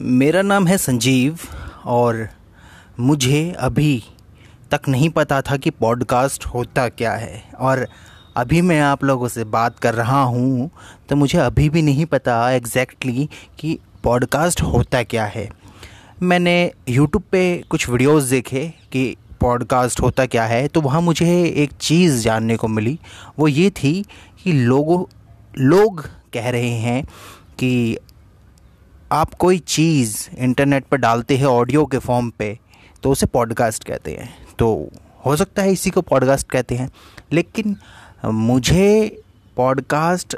मेरा नाम है संजीव और मुझे अभी तक नहीं पता था कि पॉडकास्ट होता क्या है। और अभी मैं आप लोगों से बात कर रहा हूँ तो मुझे अभी भी नहीं पता एग्जैक्टली कि पॉडकास्ट होता क्या है। मैंने यूट्यूब पे कुछ वीडियोस देखे कि पॉडकास्ट होता क्या है तो वहाँ मुझे एक चीज़ जानने को मिली। वो ये थी कि लोगों, लोग कह रहे हैं कि आप कोई चीज़ इंटरनेट पर डालते हैं ऑडियो के फॉर्म पे तो उसे पॉडकास्ट कहते हैं। तो हो सकता है इसी को पॉडकास्ट कहते हैं। लेकिन मुझे पॉडकास्ट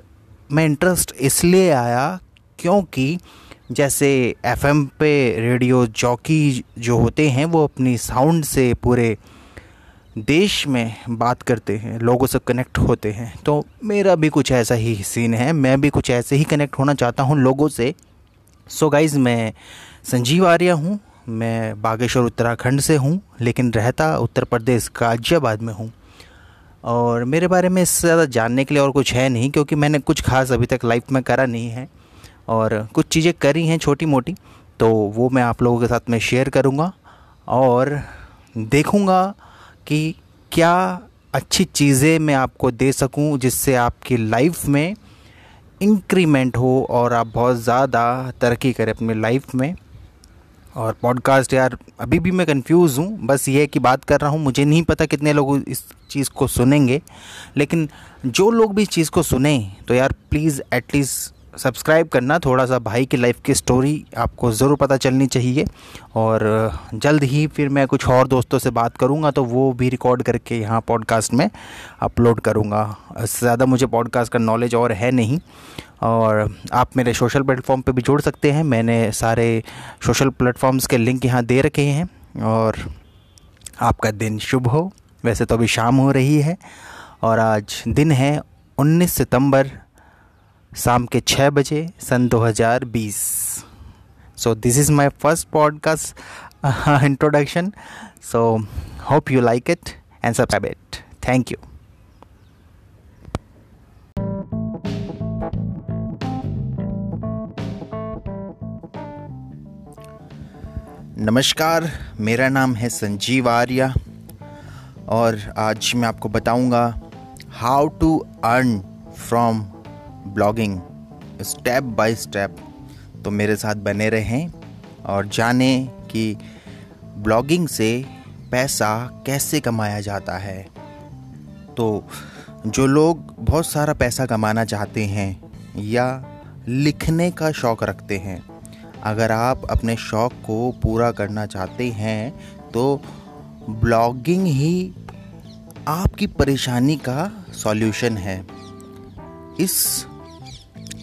में इंटरेस्ट इसलिए आया क्योंकि जैसे एफएम पे रेडियो जॉकी जो होते हैं, वो अपनी साउंड से पूरे देश में बात करते हैं, लोगों से कनेक्ट होते हैं। तो मेरा भी कुछ ऐसा ही सीन है, मैं भी कुछ ऐसे ही कनेक्ट होना चाहता हूँ लोगों से। सो so गाइज़ मैं संजीव आर्य हूँ, मैं बागेश्वर उत्तराखंड से हूँ, लेकिन रहता उत्तर प्रदेश गाजियाबाद में हूँ। और मेरे बारे में इससे ज़्यादा जानने के लिए और कुछ है नहीं, क्योंकि मैंने कुछ खास अभी तक लाइफ में करा नहीं है। और कुछ चीज़ें करी हैं छोटी मोटी तो वो मैं आप लोगों के साथ में शेयर करूँगा और देखूँगा कि क्या अच्छी चीज़ें मैं आपको दे सकूँ जिससे आपकी लाइफ में इंक्रीमेंट हो और आप बहुत ज़्यादा तरक्की करें अपनी लाइफ में। और पॉडकास्ट यार, अभी भी मैं कंफ्यूज हूँ, बस ये है कि बात कर रहा हूँ, मुझे नहीं पता कितने लोग इस चीज़ को सुनेंगे, लेकिन जो लोग भी इस चीज़ को सुने तो यार प्लीज़ एटलीस्ट सब्सक्राइब करना थोड़ा सा भाई की लाइफ की स्टोरी आपको ज़रूर पता चलनी चाहिए। और, जल्द ही फिर मैं कुछ और दोस्तों से बात करूँगा तो वो भी रिकॉर्ड करके यहाँ पॉडकास्ट में अपलोड करूँगा। ज़्यादा मुझे पॉडकास्ट का नॉलेज और है नहीं। और आप मेरे सोशल प्लेटफॉर्म पे भी जोड़ सकते हैं। मैंने सारे सोशल प्लेटफॉर्म्स के लिंक यहाँ दे रखे हैं। और आपका दिन शुभ हो। वैसे तो अभी शाम हो रही है। और आज दिन है 19 सितंबर शाम के छः बजे, सन 2020 so this is my first podcast introduction so hope you like it and subscribe it thank you नमस्कार, मेरा नाम है संजीव आर्या और आज मैं आपको बताऊँगा how to earn from blogging step by step तो मेरे साथ बने रहें और जानें कि ब्लॉगिंग से पैसा कैसे कमाया जाता है। तो जो लोग बहुत सारा पैसा कमाना चाहते हैं या लिखने का शौक़ रखते हैं, अगर आप अपने शौक़ को पूरा करना चाहते हैं तो ब्लॉगिंग ही आपकी परेशानी का सॉल्यूशन है। इस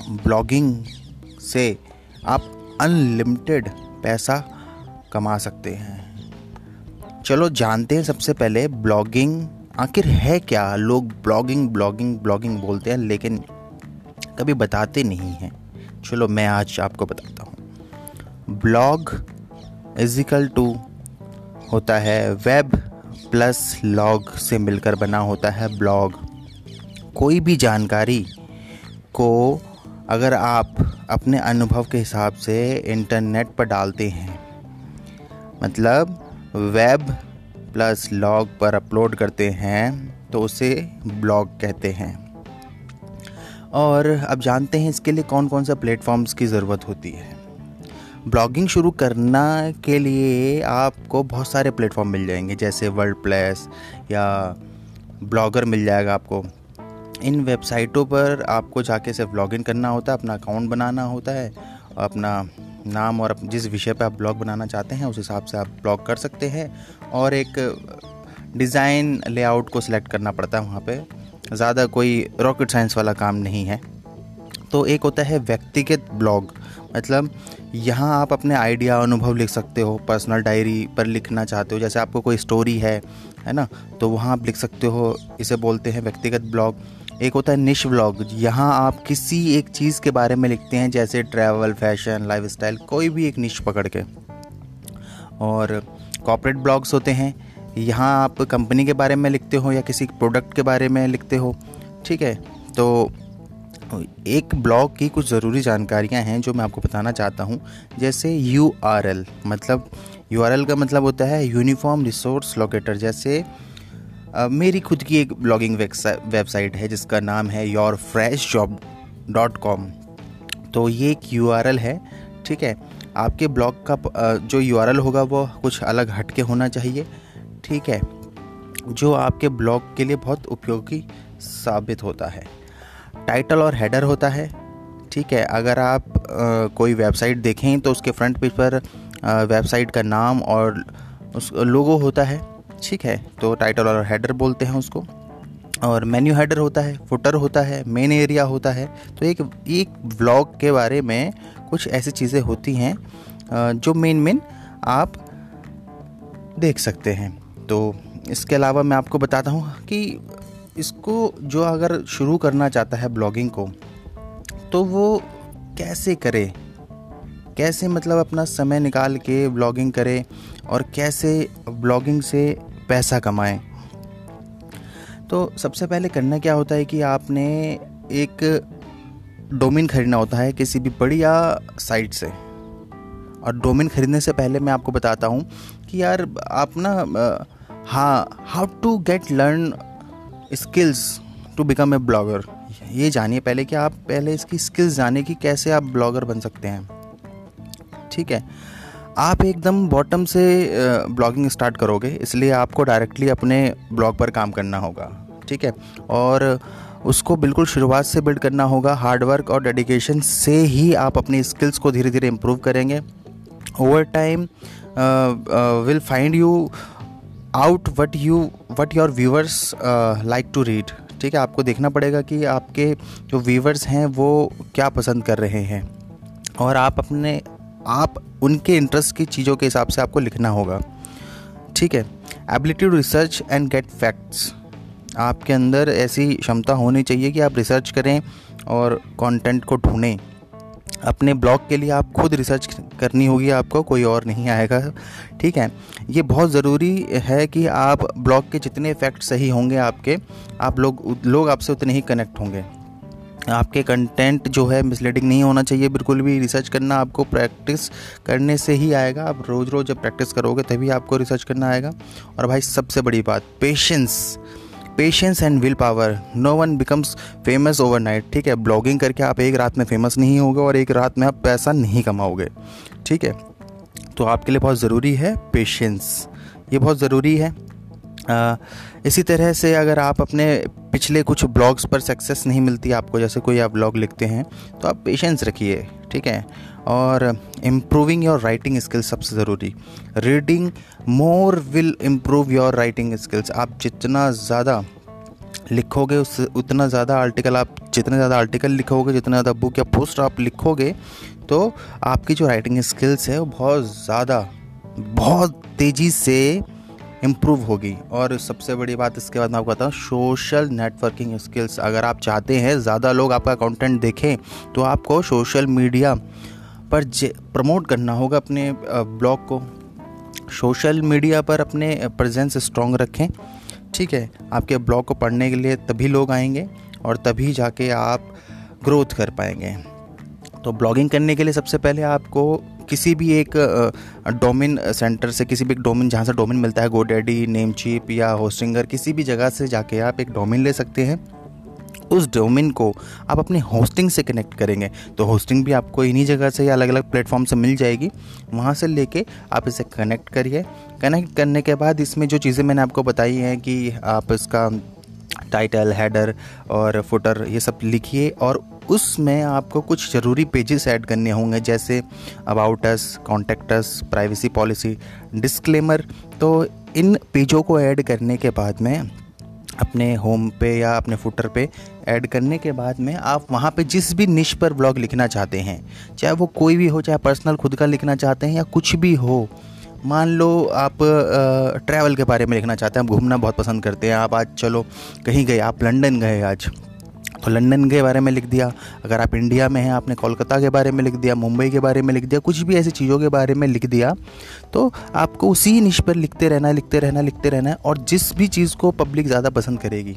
ब्लॉगिंग से आप अनलिमिटेड पैसा कमा सकते हैं। चलो जानते हैं सबसे पहले ब्लॉगिंग आखिर है क्या? लोग ब्लॉगिंग ब्लॉगिंग ब्लॉगिंग बोलते हैं, लेकिन कभी बताते नहीं हैं। चलो मैं आज आपको बताता हूँ। ब्लॉग इजिकल टू होता है वेब प्लस लॉग से मिलकर बना होता है ब्लॉग। कोई भी जानकारी को अगर आप अपने अनुभव के हिसाब से इंटरनेट पर डालते हैं मतलब वेब प्लस लॉग पर अपलोड करते हैं तो उसे ब्लॉग कहते हैं। और अब जानते हैं इसके लिए कौन कौन सा प्लेटफॉर्म्स की ज़रूरत होती है। ब्लॉगिंग शुरू करना के लिए आपको बहुत सारे प्लेटफॉर्म मिल जाएँगे, जैसे वर्ल्ड प्लेस या ब्लॉगर मिल जाएगा आपको। इन वेबसाइटों पर आपको जाके सिर्फ़ लॉगिन करना होता है, अपना अकाउंट बनाना होता है, अपना नाम और जिस विषय पर आप ब्लॉग बनाना चाहते हैं, उस हिसाब से आप ब्लॉग कर सकते हैं और एक डिज़ाइन लेआउट को सिलेक्ट करना पड़ता है वहाँ पे। ज़्यादा कोई रॉकेट साइंस वाला काम नहीं है। तो एक होता है व्यक्तिगत ब्लॉग मतलब यहाँ आप अपने आइडिया, अनुभव लिख सकते हो, पर्सनल डायरी पर लिखना चाहते हो, जैसे आपको कोई स्टोरी है है ना? तो वहाँ आप लिख सकते हो, इसे बोलते हैं व्यक्तिगत ब्लॉग। एक होता है निश व्लॉग यहाँ आप किसी एक चीज़ के बारे में लिखते हैं, जैसे ट्रैवल फ़ैशन लाइफस्टाइल कोई भी एक निश पकड़ के। और कॉपरेट ब्लॉग्स होते हैं, यहाँ आप कंपनी के बारे में लिखते हो या किसी प्रोडक्ट के बारे में लिखते हो, ठीक है? तो एक ब्लॉग की कुछ ज़रूरी जानकारियाँ हैं, जो मैं आपको बताना चाहता हूँ। जैसे यूआरएल मतलब यूआरएल का मतलब होता है यूनिफॉर्म रिसोर्स लोकेटर जैसे मेरी खुद की एक ब्लॉगिंग वेबसाइट है जिसका नाम है your fresh job dot com तो ये एक यूआरएल है ठीक है? आपके ब्लॉग का जो यूआरएल होगा वो कुछ अलग हट के होना चाहिए ठीक है? जो आपके ब्लॉग के लिए बहुत उपयोगी साबित होता है। टाइटल और हेडर होता है ठीक है? अगर आप आ, कोई वेबसाइट देखें तो उसके फ्रंट पेज पर वेबसाइट का नाम और उस लोगो होता है। ठीक है तो टाइटल और हेडर बोलते हैं उसको। और मेन्यू हेडर होता है फुटर होता है मेन एरिया होता है। तो एक एक ब्लॉग के बारे में कुछ ऐसी चीज़ें होती हैं जो मेन मेन आप देख सकते हैं। तो इसके अलावा मैं आपको बताता हूँ कि इसको जो अगर शुरू करना चाहता है ब्लॉगिंग को तो वो कैसे करे? कैसे मतलब अपना समय निकाल के ब्लॉगिंग करे? और कैसे ब्लॉगिंग से पैसा कमाए। तो सबसे पहले करना क्या होता है कि आपने एक डोमेन खरीदना होता है किसी भी बढ़िया साइट से। और डोमेन खरीदने से पहले मैं आपको बताता हूँ कि यार आप ना हाँ how to get learn skills to become a blogger ये जानिए पहले कि आप पहले इसकी स्किल्स जाने की कैसे आप ब्लॉगर बन सकते हैं। ठीक है? आप एकदम बॉटम से ब्लॉगिंग स्टार्ट करोगे, इसलिए आपको डायरेक्टली अपने ब्लॉग पर काम करना होगा, ठीक है? और उसको बिल्कुल शुरुआत से बिल्ड करना होगा हार्डवर्क और डेडिकेशन से ही आप अपनी स्किल्स को धीरे धीरे इम्प्रूव करेंगे over time will find you out what you what your viewers like to read ठीक है? आपको देखना पड़ेगा कि आपके जो व्यूवर्स हैं, वो क्या पसंद कर रहे हैं। और आप अपने आप उनके इंटरेस्ट की चीज़ों के हिसाब से आपको लिखना होगा। ठीक है? Ability to research and get facts आपके अंदर ऐसी क्षमता होनी चाहिए कि आप रिसर्च करें और कंटेंट को ढूंढें। अपने ब्लॉग के लिए आप खुद रिसर्च करनी होगी, आपको कोई और नहीं आएगा। ठीक है? ये बहुत ज़रूरी है कि आप ब्लॉग के जितने फैक्ट सही होंगे आपके, आप लोग लोग आपसे उतने ही कनेक्ट होंगे। आपके कंटेंट जो है मिसलीडिंग नहीं होना चाहिए। बिल्कुल भी रिसर्च करना आपको प्रैक्टिस करने से ही आएगा। आप रोज़ रोज़ जब प्रैक्टिस करोगे तभी आपको रिसर्च करना आएगा। और भाई सबसे बड़ी बात patience patience and will power no one becomes famous overnight ठीक है? ब्लॉगिंग करके आप एक रात में फ़ेमस नहीं होगे और एक रात में आप पैसा नहीं कमाओगे, ठीक है? तो आपके लिए बहुत ज़रूरी है पेशेंस ये बहुत ज़रूरी है। इसी तरह से अगर आप अपने पिछले कुछ ब्लॉग्स पर सक्सेस नहीं मिलती आपको, जैसे कोई आप ब्लॉग लिखते हैं तो आप पेशेंस रखिए, ठीक है? और इम्प्रूविंग योर राइटिंग स्किल्स सबसे ज़रूरी। Reading more will improve your writing skills आप जितना ज़्यादा लिखोगे, उस, उतना ज़्यादा आर्टिकल आप, जितने ज़्यादा आर्टिकल लिखोगे, जितना ज़्यादा बुक या पोस्ट आप लिखोगे तो आपकी जो राइटिंग स्किल्स है, वो बहुत ज़्यादा, बहुत तेज़ी से इम्प्रूव होगी। और सबसे बड़ी बात इसके बाद मैं आपको बताऊँ सोशल नेटवर्किंग स्किल्स अगर आप चाहते हैं ज़्यादा लोग आपका कंटेंट देखें तो आपको सोशल मीडिया पर प्रमोट करना होगा अपने ब्लॉग को। सोशल मीडिया पर अपने प्रेजेंस स्ट्रॉन्ग रखें, ठीक है? आपके ब्लॉग को पढ़ने के लिए तभी लोग आएँगे और तभी जाके आप ग्रोथ कर पाएँगे। तो ब्लॉगिंग करने के लिए सबसे पहले आपको किसी भी एक डोमिन सेंटर से, किसी भी एक डोमिन जहाँ से डोमिन मिलता है गोडेडी नेमचिप या होस्टिंगर किसी भी जगह से जाके आप एक डोमिन ले सकते हैं। उस डोमिन को आप अपने होस्टिंग से कनेक्ट करेंगे। तो होस्टिंग भी आपको इन्हीं जगह से या अलग अलग प्लेटफॉर्म से मिल जाएगी। वहाँ से लेके आप इसे कनेक्ट करिए। कनेक्ट करने के बाद इसमें जो चीज़ें मैंने आपको बताई हैं कि आप इसका टाइटल हेडर और फुटर ये सब लिखिए और उसमें आपको कुछ ज़रूरी पेजेस ऐड करने होंगे, जैसे about us contacts privacy policy disclaimer तो इन पेजों को ऐड करने के बाद में, अपने होम पे या अपने फुटर पे ऐड करने के बाद में आप वहाँ पे जिस भी निश पर ब्लॉग लिखना चाहते हैं, चाहे वो कोई भी हो, चाहे पर्सनल खुद का लिखना चाहते हैं या कुछ भी हो, मान लो आप ट्रैवल के बारे में लिखना चाहते हैं, आप घूमना बहुत पसंद करते हैं, आप आज चलो कहीं गए, आप लंदन गए आज तो लंदन के बारे में लिख दिया। अगर आप इंडिया में हैं, आपने कोलकाता के बारे में लिख दिया, मुंबई के बारे में लिख दिया, कुछ भी ऐसी चीज़ों के बारे में लिख दिया तो आपको उसी निश पर लिखते रहना लिखते रहना लिखते रहना है और जिस भी चीज़ को पब्लिक ज़्यादा पसंद करेगी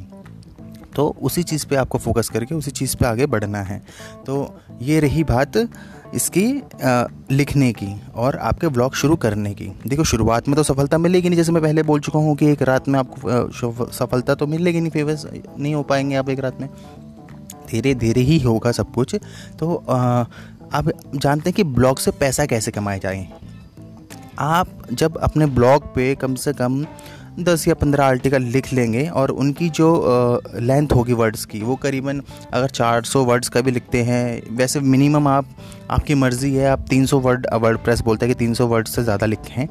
तो उसी चीज़ पे आपको फोकस करके उसी चीज़ पे आगे बढ़ना है। तो ये रही बात इसकी लिखने की और आपके ब्लॉग शुरू करने की। देखो, शुरुआत में तो सफलता मिलेगी नहीं, जैसे मैं पहले बोल चुका हूँ कि एक रात में आपको सफलता तो मिलेगी नहीं फ़ेमस नहीं हो पाएँगे आप एक रात में। धीरे धीरे ही होगा सब कुछ। तो आप जानते हैं कि ब्लॉग से पैसा कैसे कमाए जाए? आप जब अपने ब्लॉग पे कम से कम दस या पंद्रह आर्टिकल लिख लेंगे और उनकी जो लेंथ होगी वर्ड्स की, वो करीबन अगर चार सौ वर्ड्स का भी लिखते हैं, वैसे मिनिमम आप, आपकी मर्ज़ी है, आप तीन सौ वर्ड वर्ड प्रेस बोलते हैं कि तीन सौ वर्ड से ज़्यादा लिखें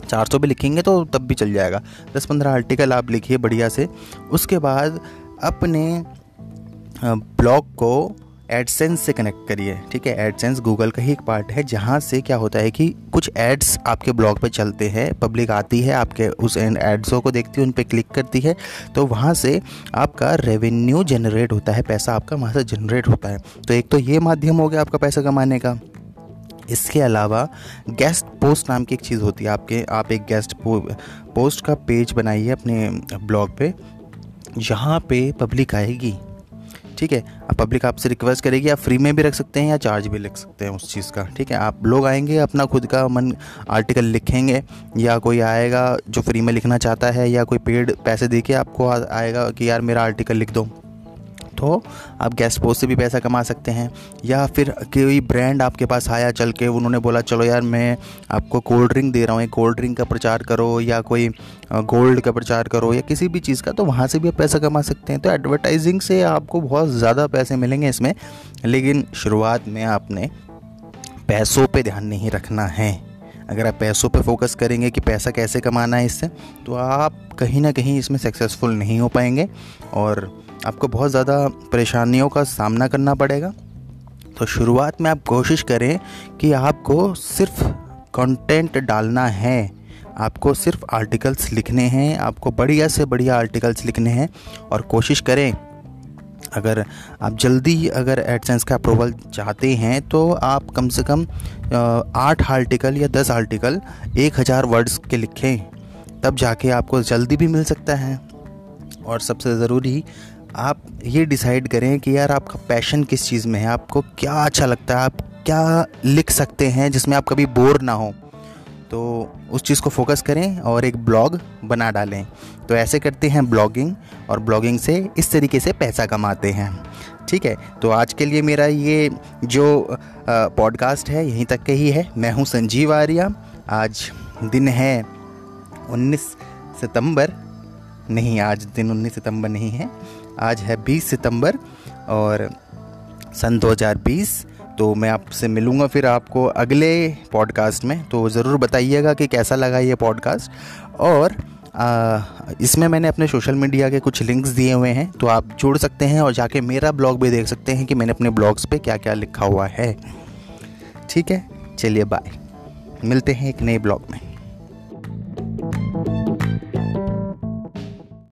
चार सौ भी लिखेंगे तो तब भी चल जाएगा। दस पंद्रह आर्टिकल आप लिखिए बढ़िया से। उसके बाद अपने ब्लॉग को एडसेंस से कनेक्ट करिए ठीक है? एडसेंस गूगल का ही एक पार्ट है जहाँ से क्या होता है कि कुछ एड्स आपके ब्लॉग पे चलते हैं पब्लिक आती है आपके उस एड्सों को देखती है उन पर क्लिक करती है तो वहाँ से आपका रेवेन्यू जनरेट होता है पैसा आपका वहाँ से जनरेट होता है। तो एक तो ये माध्यम हो गया आपका पैसा कमाने का। इसके अलावा गेस्ट पोस्ट नाम की एक चीज़ होती है आपके आप एक गेस्ट पो, पोस्ट का पेज बनाइए अपने ब्लॉग पे जहाँ पे पब्लिक आएगी। ठीक है? अब पब्लिक आपसे रिक्वेस्ट करेगी, आप फ्री में भी रख सकते हैं या चार्ज भी लिख सकते हैं उस चीज़ का, ठीक है? आप लोग आएँगे, अपना खुद का मन आर्टिकल लिखेंगे, या कोई आएगा जो फ्री में लिखना चाहता है, या कोई पेड पैसे दे के आपको आएगा कि यार मेरा आर्टिकल लिख दो। तो आप गेस्ट पोस्ट से भी पैसा कमा सकते हैं। या फिर कोई ब्रांड आपके पास आया चल के, उन्होंने बोला, चलो यार, मैं आपको कोल्ड ड्रिंक दे रहा हूँ कोल्ड ड्रिंक का प्रचार करो या कोई गोल्ड का प्रचार करो या किसी भी चीज़ का तो वहाँ से भी आप पैसा कमा सकते हैं। तो एडवर्टाइजिंग से आपको बहुत ज़्यादा पैसे मिलेंगे इसमें, लेकिन शुरुआत में आपने पैसों पे ध्यान नहीं रखना है। अगर आप पैसों पे फोकस करेंगे कि पैसा कैसे कमाना है इससे तो आप कहीं ना कहीं इसमें सक्सेसफुल नहीं हो पाएँगे। और आपको बहुत ज़्यादा परेशानियों का सामना करना पड़ेगा। तो शुरुआत में आप कोशिश करें कि आपको सिर्फ़ कंटेंट डालना है। आपको सिर्फ़ आर्टिकल्स लिखने हैं, आपको बढ़िया से बढ़िया आर्टिकल्स लिखने हैं और कोशिश करें, अगर आप जल्दी अगर एडसेंस का अप्रूवल चाहते हैं तो आप कम से कम आठ आर्टिकल या दस आर्टिकल एक हज़ार वर्ड्स के लिखें। तब जाके आपको जल्दी भी मिल सकता है। और सबसे ज़रूरी आप ये डिसाइड करें कि यार आपका पैशन किस चीज़ में है? आपको क्या अच्छा लगता है? आप क्या लिख सकते हैं जिसमें आप कभी बोर ना हो? तो उस चीज़ को फोकस करें और एक ब्लॉग बना डालें। तो ऐसे करते हैं ब्लॉगिंग और ब्लॉगिंग से इस तरीके से पैसा कमाते हैं। ठीक है? तो आज के लिए मेरा ये जो पॉडकास्ट है, यहीं तक के ही है। मैं हूँ संजीव आर्या। आज दिन है 19 सितंबर। नहीं, आज दिन 19 सितंबर नहीं है। आज है 20 सितंबर और सन 2020 तो मैं आपसे मिलूँगा फिर आपको अगले पॉडकास्ट में तो ज़रूर बताइएगा कि कैसा लगा ये पॉडकास्ट और इसमें मैंने अपने सोशल मीडिया के कुछ लिंक्स दिए हुए हैं तो आप जोड़ सकते हैं और जाके मेरा ब्लॉग भी देख सकते हैं कि मैंने अपने ब्लॉग्स पे क्या क्या लिखा हुआ है। ठीक है? चलिए बाय मिलते हैं एक नए ब्लॉग में।